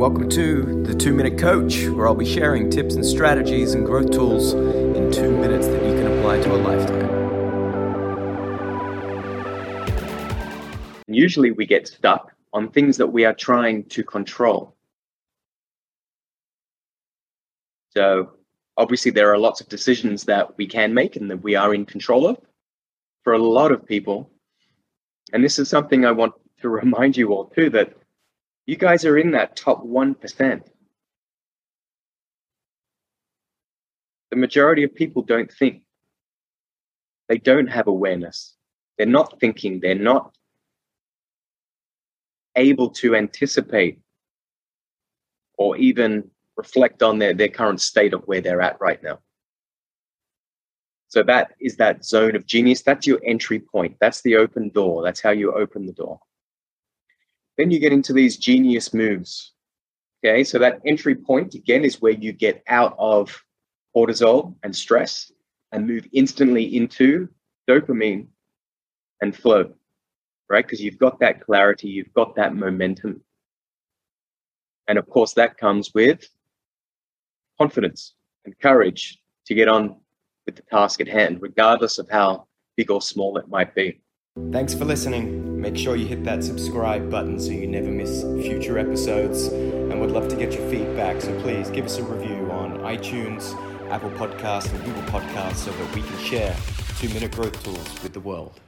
welcome to the Two Minute Coach, where I'll be sharing tips and strategies and growth tools in two minutes that you can apply to a lifetime. Usually, we get stuck on things that we are trying to control. So, obviously, there are lots of decisions that we can make and that we are in control of. For a lot of people, and this is something I want to remind you all too that you guys are in that top 1%. The majority of people don't think. They don't have awareness. They're not thinking. They're not able to anticipate or even reflect on their, their current state of where they're at right now. So that is that zone of genius. That's your entry point. That's the open door. That's how you open the door. Then you get into these genius moves. Okay, so that entry point again is where you get out of cortisol and stress and move instantly into dopamine and flow, right? Because you've got that clarity, you've got that momentum. And of course, that comes with confidence and courage to get on with the task at hand, regardless of how big or small it might be. Thanks for listening. Make sure you hit that subscribe button so you never miss future episodes. And we'd love to get your feedback. So please give us a review on iTunes, Apple Podcasts, and Google Podcasts so that we can share two minute growth tools with the world.